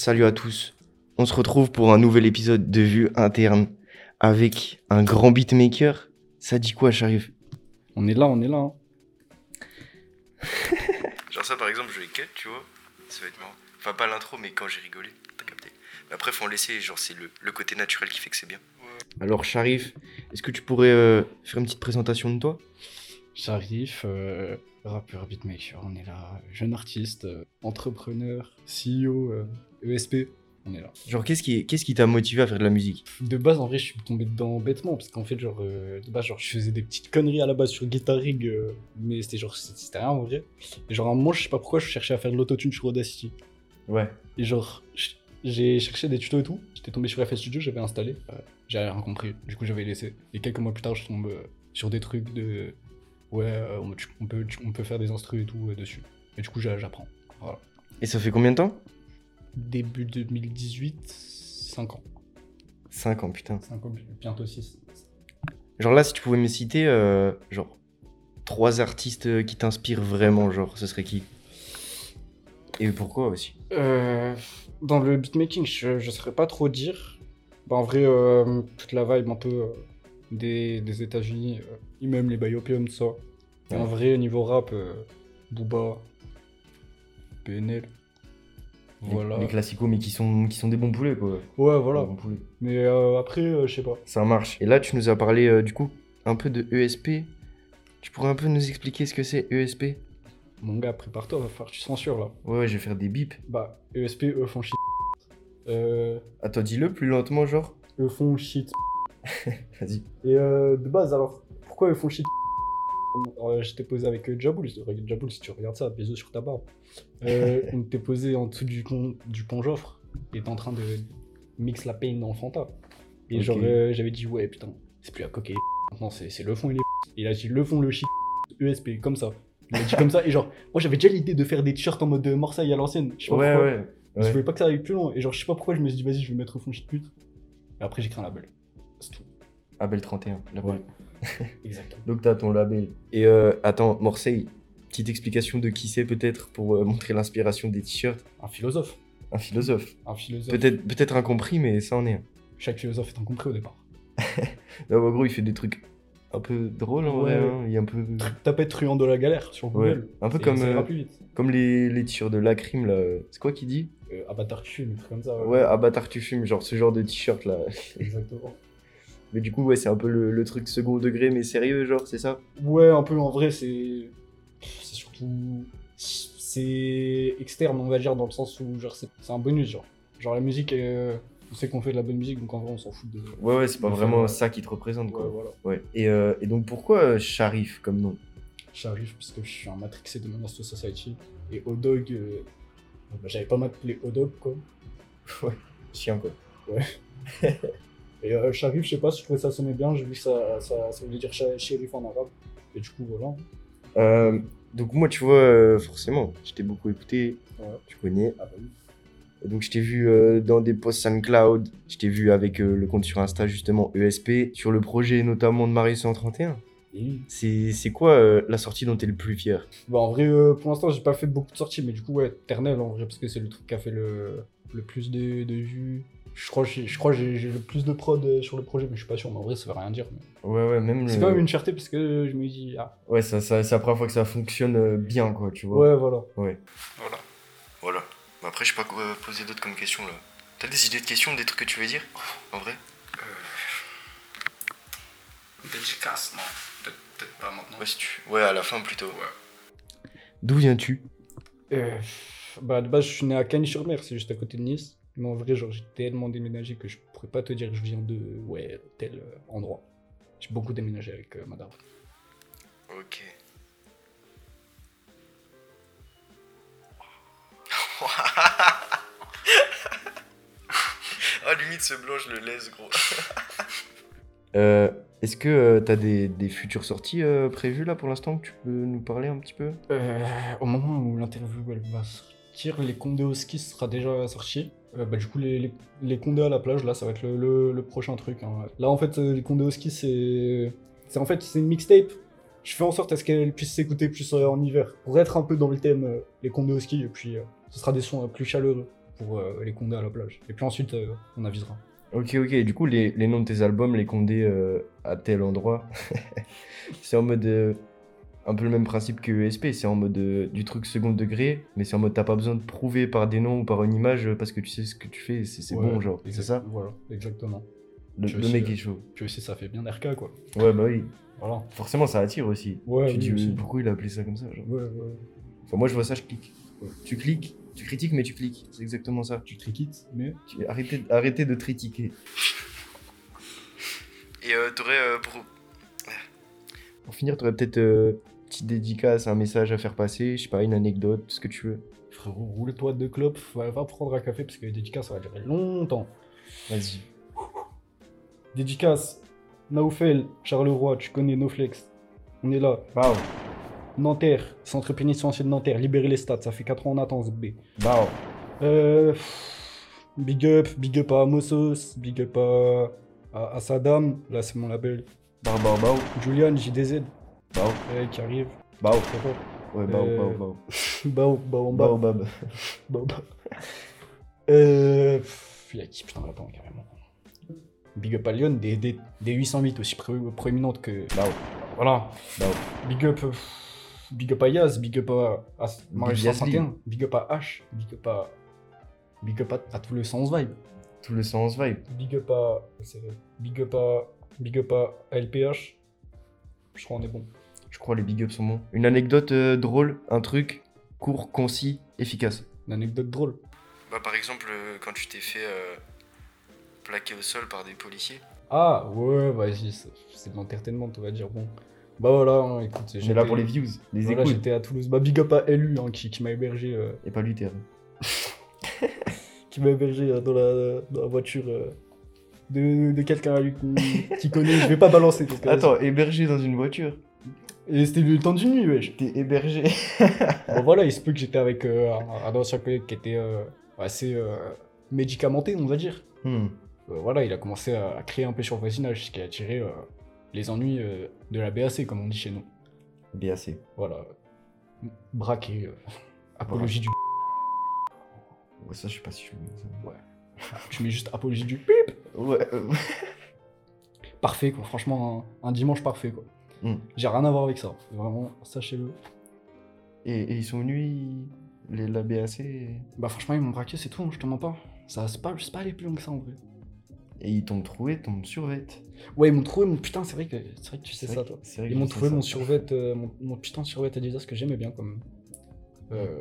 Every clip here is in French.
Salut à tous. On se retrouve pour un nouvel épisode de Vue interne avec un grand beatmaker. Ça dit quoi, Sharif? On est là, on est là. hein. Genre ça, par exemple, je vais cut, tu vois. Ça va être marrant. Enfin, pas l'intro, mais quand j'ai rigolé, t'as capté. Mais après, faut en laisser, genre, c'est le, le côté naturel qui fait que c'est bien. Alors, Sharif, est-ce que tu pourrais euh, faire une petite présentation de toi? J'arrive, euh, rappeur, beatmaker, on est là. Jeune artiste, euh, entrepreneur, CEO, euh, ESP, on est là. Genre, qu'est-ce qui qu'est-ce qui t'a motivé à faire de la musique? De base, en vrai, je suis tombé dedans bêtement, parce qu'en fait, genre, euh, de base, genre, je faisais des petites conneries à la base sur Guitar Rig, mais c'était genre, c'était rien en vrai. Et genre, à un moment, je sais pas pourquoi, je cherchais à faire de l'autotune sur Audacity. Ouais. Et genre, j'ai cherché des tutos et tout. J'étais tombé sur FL Studio, j'avais installé. J'avais rien compris. Du coup, j'avais laissé. Et quelques mois plus tard, je tombe sur des trucs de. Ouais, euh, on, tu- on peut, tu- on peut faire des instrus et tout euh, dessus. Et du coup, j'a- j'apprends. Voilà. Et ça fait combien de temps? Début 2018, 5 ans. 5 ans, putain. 5 ans, bientôt 6. Genre là, si tu pouvais me citer, euh, genre, trois artistes qui t'inspirent vraiment, genre, ce serait qui? Et pourquoi aussi? Euh, dans le beatmaking, je, je saurais pas trop dire. Bah, en vrai, euh, toute la vibe un peu euh, des, des États-Unis, euh, et même les Biopium, tout ça. Et en Ouais. vrai, niveau rap, euh, Booba, PNL. Les- Voilà. Les, classicos, mais qui sont, qui sont des bons poulets, quoi. Ouais, voilà. Des bons poulets. Mais euh, après, euh, je sais pas. Ça marche. Et là, tu nous as parlé, du coup, un peu de ESP. Tu pourrais un peu nous expliquer ce que c'est ESP Mon gars, prépare-toi, va falloir que tu censures là. Ouais, ouais, je vais faire des bips. Bah, ESP, eux font shit. Euh, Attends, dis-le plus lentement, genre. eux font shit. Vas-y. Et euh, de base, alors, pourquoi ils font shit? Euh, J'étais posé avec euh, Jaboul, Jaboul, si tu regardes ça, bisous sur ta barbe. Euh, on était posé en dessous du pont, du pont Joffre, et était en train de mix la pain dans le Fanta. Et genre, euh, j'avais dit, ouais, putain, c'est plus à coquer, maintenant c'est le fond et les Et il a dit, le fond, le shit, ESP, comme ça. Il a dit comme ça, et genre, moi j'avais déjà l'idée de faire des t-shirts en mode euh, Marseille à l'ancienne. Je sais pas Ouais, pourquoi. ouais. Je voulais pas que ça aille plus loin. Et genre, je sais pas pourquoi je me suis dit, vas-y, je vais mettre au fond shit pute. Et après, j'ai créé un label. C'est tout. Abel 31. là-bas. Ouais. Exactement. Donc t'as ton label. Et euh, attends, Morseille, petite explication de qui c'est peut-être pour euh, montrer l'inspiration des t-shirts. Un philosophe. Un philosophe. Un philosophe. Peut-être peut-être incompris, mais ça en est un. Chaque philosophe est incompris au départ. Non, en gros, il fait des trucs un peu drôles en vrai. Ouais. hein. Il est un peu. Tapette truand de la galère sur Ouais. Google. Un peu comme, euh, plus vite. comme les, les t-shirts de Lacrim là. C'est quoi qu'il dit? Euh, Avatar tu fumes, un truc comme ça. Ouais, Avatar tu fumes, genre ce genre de t-shirt là. Exactement. Mais du coup, ouais, c'est un peu le, le truc second degré, mais sérieux, genre, c'est ça? Ouais, un peu en vrai, c'est. C'est surtout. C'est externe, on va dire, dans le sens où genre, c'est un bonus. Genre, genre la musique, euh, on sait qu'on fait de la bonne musique, donc en vrai, on s'en fout de. Ouais, ouais, c'est pas Ouais, vraiment ouais. ça qui te représente, Ouais, quoi. voilà. Ouais. Et, euh, et donc, pourquoi euh, Sharif comme nom? J'arrive parce que je suis un matrixé de Menace to Society. Et Odog, euh, bah, j'avais pas m'appeler Odog, quoi. Ouais, chien, quoi. Et euh, Sharif, je sais pas, je trouvais ça sonnait bien, j'ai vu que ça, ça, ça voulait dire shérif en arabe. Et du coup, voilà. Euh, donc, moi, tu vois, euh, forcément, je t'ai beaucoup écouté, Ouais. tu connais. Ah bah oui. Et donc, je t'ai vu euh, dans des posts SoundCloud, je t'ai vu avec le compte sur Insta, justement, ESP, sur le projet notamment de Marius 131. Et oui. C'est c'est quoi euh, la sortie dont t'es le plus fier? Bah en vrai, euh, pour l'instant, j'ai pas fait beaucoup de sorties, mais du coup, ouais, Ternel en vrai, parce que c'est le truc qui a fait le, le plus de, de vues. Je crois, que j'ai- je crois que j'ai le plus de prod euh, sur le projet, mais je suis pas sûr, mais en vrai, ça veut rien dire. mais- Ouais, ouais, même C'est le- quand même une fierté parce que je me dis, ah, Ouais, ça, ça, c'est la première fois que ça fonctionne euh, bien, quoi, tu vois. ouais, voilà. Ouais. Voilà. Voilà. Mais après, je sais pas quoi poser d'autres comme questions, là. T'as des idées de questions, des trucs que tu veux dire? En vrai? Dédicace, non. Peut-être pas maintenant. Ouais, si tu... ouais, à la fin plutôt. Ouais. D'où viens-tu? Euh, bah, de base, je suis né à Cagnes-sur-Mer, c'est juste à côté de Nice. Mais en vrai, genre, j'ai tellement déménagé que je pourrais pas te dire que je viens de ouais, tel euh, endroit. J'ai beaucoup déménagé avec euh, madame. Ok. Ah, limite, ce blanc, je le laisse, gros. euh, Est-ce que euh, t'as des, des futures sorties euh, prévues là pour l'instant que tu peux nous parler un petit peu? Euh, au moment où l'interview elle va sortir, les Condés au ski sera déjà sorti. Euh, bah, du coup, les, les, les Condés à la plage, là, ça va être le, le- prochain truc. hein. Là, en fait, euh, les Condés au ski, c'est. En fait c'est une mixtape. Je fais en sorte à ce qu'elle puisse s'écouter plus euh, en hiver. Pour être un peu dans le thème, les Condés au ski, et puis ce sera des sons plus chaleureux. pour les condés à la plage. Et puis ensuite, on avisera. Ok, ok. Du coup, les, les noms de tes albums, les condés à tel endroit, c'est en mode. euh, un peu le même principe que ESP, c'est en mode euh, du truc second degré, mais c'est en mode t'as pas besoin de prouver par des noms ou par une image euh, parce que tu sais ce que tu fais, c'est Ouais, bon, genre. C'est ça Voilà, exactement. Le, le mec est chaud. Puis aussi, ça fait bien RK, quoi. Ouais, bah oui. Voilà. Forcément, ça attire aussi. Ouais, tu oui, dis, aussi. pourquoi il a appelé ça comme ça genre Ouais, ouais. Enfin, moi, je vois ça, je clique. Tu cliques, tu critiques, mais tu cliques. C'est exactement ça. Tu criquites, mais. Tu- Arrêtez, arrêtez de critiquer. Et euh, t'aurais euh, pour... Pour finir, t'aurais peut-être euh, petite dédicace, un message à faire passer, je sais pas, une anecdote, ce que tu veux. Frérot, roule-toi de clopes, va, va prendre un café parce que les dédicaces, ça va durer longtemps. Vas-y. Dédicace, Naoufel, Charleroi, tu connais Noflex. On est là. Bao, Nanterre, centre pénitentiaire de Nanterre, libérer les stats, ça fait 4 ans en attente, B. bao. Euh, big up, big up à Mossos, big up à, à, à Saddam, là c'est mon label. Bao, bao, bao. Julian, JDZ, Bao, euh, qui arrive. bao. Ouais, bao, Euh, bao, bao. Bao, bao, bao, Baobab. bao, bao. Euh, il y a qui putain là-dedans carrément. Big up à Lyon, des, des, des 808 aussi pré- proéminentes que. Bao, Voilà. bao. Big up. Big up à Yaz, big up à, à Yazli. 151, big up à H, big up à. Big up à, à tout le sens vibe. Tout le sens vibe. Big up à. Big up à. Big up à LPH. Je crois on est bon. Je crois les big ups sont bons. Une anecdote euh, drôle, un truc court, concis, efficace. Une anecdote drôle. Bah, par exemple, euh, quand tu t'es fait euh, plaquer au sol par des policiers. Ah ouais, vas-y, c'est de l'entertainment, on va dire. Bon. Bah voilà, hein, écoute. On est là pour les views, les Voilà, écoutes. j'étais à Toulouse. Bah big up à LU hein, qui, qui m'a hébergé. euh, Et pas Luther. qui m'a hébergé euh, dans, la, dans la voiture euh, de, de quelqu'un qui, connaît. Je vais pas balancer. Parce que, Attends, hébergé dans une voiture. Et c'était le temps d'une nuit, wesh. T'es hébergé. Bon voilà, il se peut que j'étais avec euh, un, un ancien collègue qui était euh, assez euh, médicamenté, on va dire. Hmm. Euh, voilà, il a commencé à, à créer un peu sur voisinage, ce qui a attiré les ennuis de la BAC, comme on dit chez nous. BAC. Voilà. Braquer. euh, apologie du. Ouais, ça, je sais pas ça. Ouais. Tu mets juste apologie du. Ouais. euh, Parfait, quoi. Franchement, un, un dimanche parfait, quoi. Hmm. J'ai rien à voir avec ça. Vraiment, sachez-le. Et, et ils sont venus, les, la BAC, et, Bah, franchement, ils m'ont braqué, c'est tout, hein, je te mens pas. Ça, c'est pas, c'est pas aller plus loin que ça, en vrai. et ils t'ont trouvé ton survêt. Ouais, ils m'ont trouvé mon putain, c'est vrai que, c'est vrai que tu sais ça, toi. Ils m'ont trouvé mon survêt, euh, mon, mon putain de survêt Adidas que j'aimais bien, comme. Euh.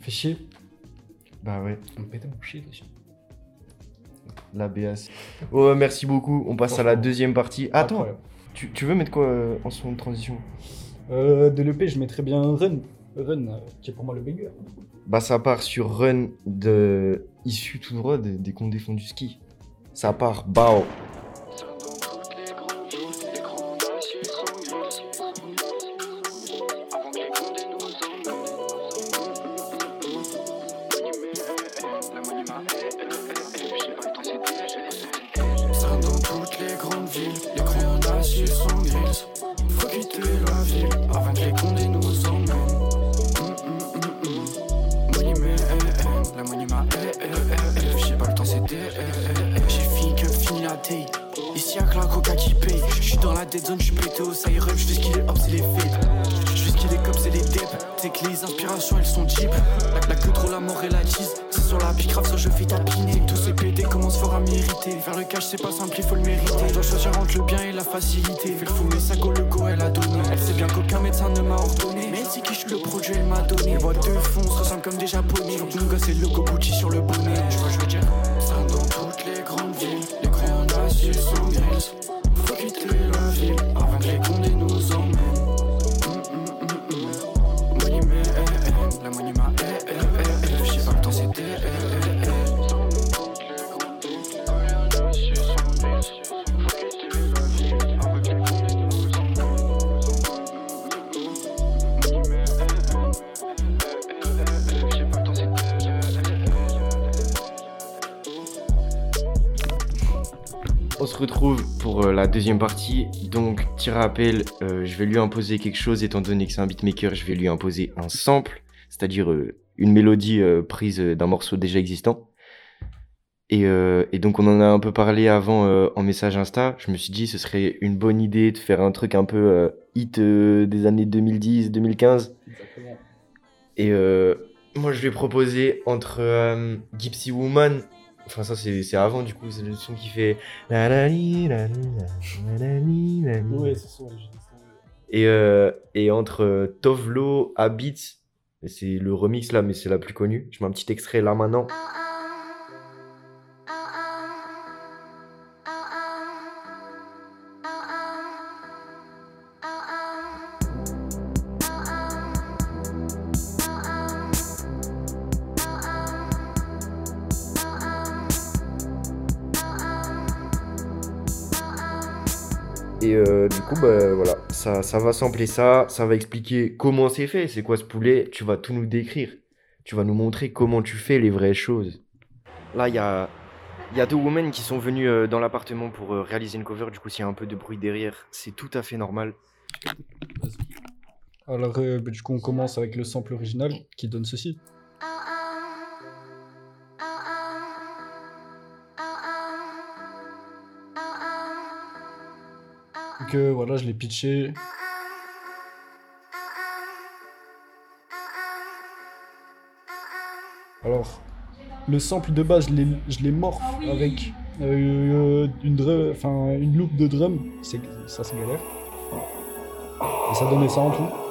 Fait chier. Bah ouais, Ils m'ont pété mon chier. La BAC. Oh, merci beaucoup. On passe à la deuxième partie. Attends, tu, tu veux mettre quoi euh, en son de transition? Euh, de l'EP, je mettrais bien Run. Run, euh, qui est pour moi le banger. Bah ça part sur Run de issu tout droit des, des Condés font du ski. Ça part Bao. J'suis dans la dead zone, j'suis pété au siren. J'fais ce qu'il est hop, c'est les faits. J'fais ce qu'il est comme c'est les dep. C'est que les inspirations elles sont cheap. La, la queue trop la mort et la cheese. C'est sur la bicrave, ça je fais tapiner. Tous ces PD commencent fort à mériter. Faire le cash c'est pas simple, il faut le mériter. Je dois choisir entre le bien et la facilité. Fais le fou, mais ça go le go, elle a donné. Elle sait bien qu'aucun médecin ne m'a ordonné. Mais si qui je le produit, elle m'a donné. Les boîtes de fond se ressemblent comme des japonais. Mon gosse et le logo sur le bonnet. Tu vois, je veux dire. Se retrouve pour euh, la deuxième partie. Donc, petit rappel, euh, je vais lui imposer quelque chose, étant donné que c'est un beatmaker, je vais lui imposer un sample, c'est-à-dire euh, une mélodie euh, prise d'un morceau déjà existant. Et, et, donc on en a un peu parlé avant en message Insta. Je me suis dit ce serait une bonne idée de faire un truc un peu hit des années 2010-2015. Et moi je vais proposer entre Gypsy Woman, enfin ça c'est avant du coup, c'est le son qui fait... Ouais, c'est ça. Et, et entre Tovlo, Habits c'est le remix là, mais c'est la plus connue. Je mets un petit extrait là maintenant. Et euh, du coup, bah, voilà, ça, ça va sampler ça, ça va expliquer comment c'est fait, c'est quoi ce poulet, tu vas tout nous décrire. Tu vas nous montrer comment tu fais les vraies choses. Là, il y a, y a deux women qui sont venues euh, dans l'appartement pour euh, réaliser une cover, du coup, s'il y a un peu de bruit derrière, c'est tout à fait normal. Alors, bah, du coup, on commence avec le sample original qui donne ceci. Donc voilà, je l'ai pitché. Alors, le sample de base, je l'ai morph ah avec euh, une, une loupe de drum. Ça, c'est galère. Et ça donnait ça en tout.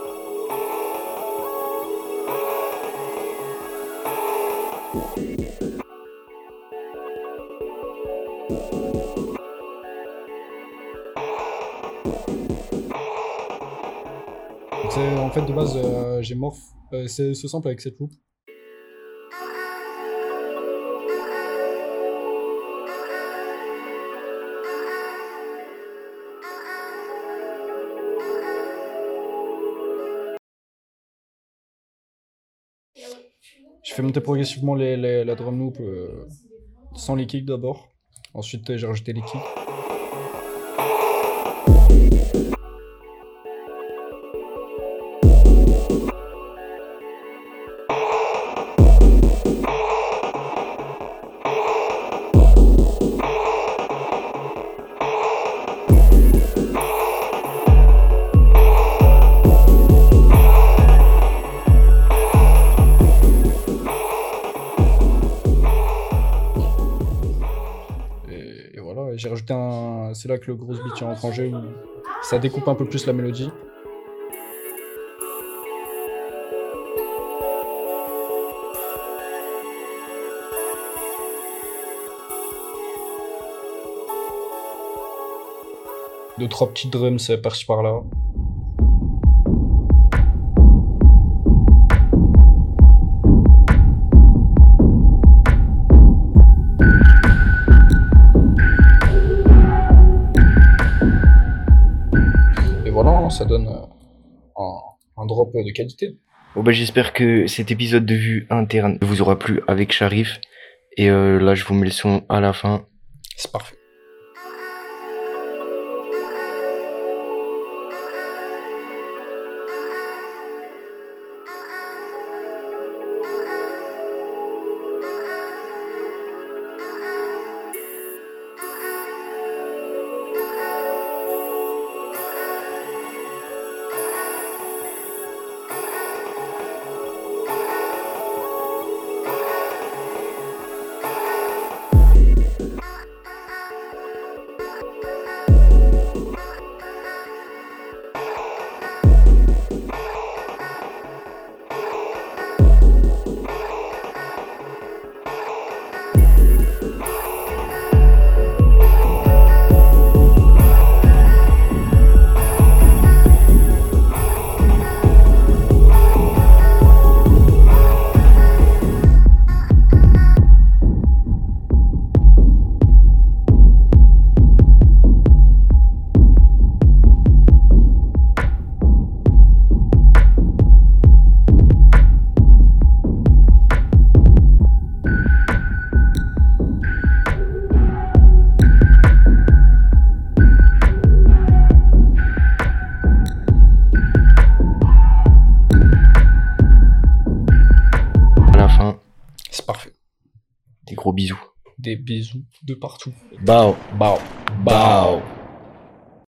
En fait, de base, euh, j'ai morph euh, ce sample avec cette loupe. Je fais monter progressivement les, la drum loop euh, sans les kicks d'abord. Ensuite, j'ai rajouté les kicks. J'ai rajouté un. C'est là que le gros beat est en jeu, ça découpe un peu plus la mélodie. Deux, trois petits drums par-ci par-là. Ça donne un, drop de qualité. Bon bah, j'espère que cet épisode de vue interne vous aura plu avec Sharif. Et euh, là, je vous mets le son à la fin. C'est parfait. Bisous de partout. Bao. Bao. Bao.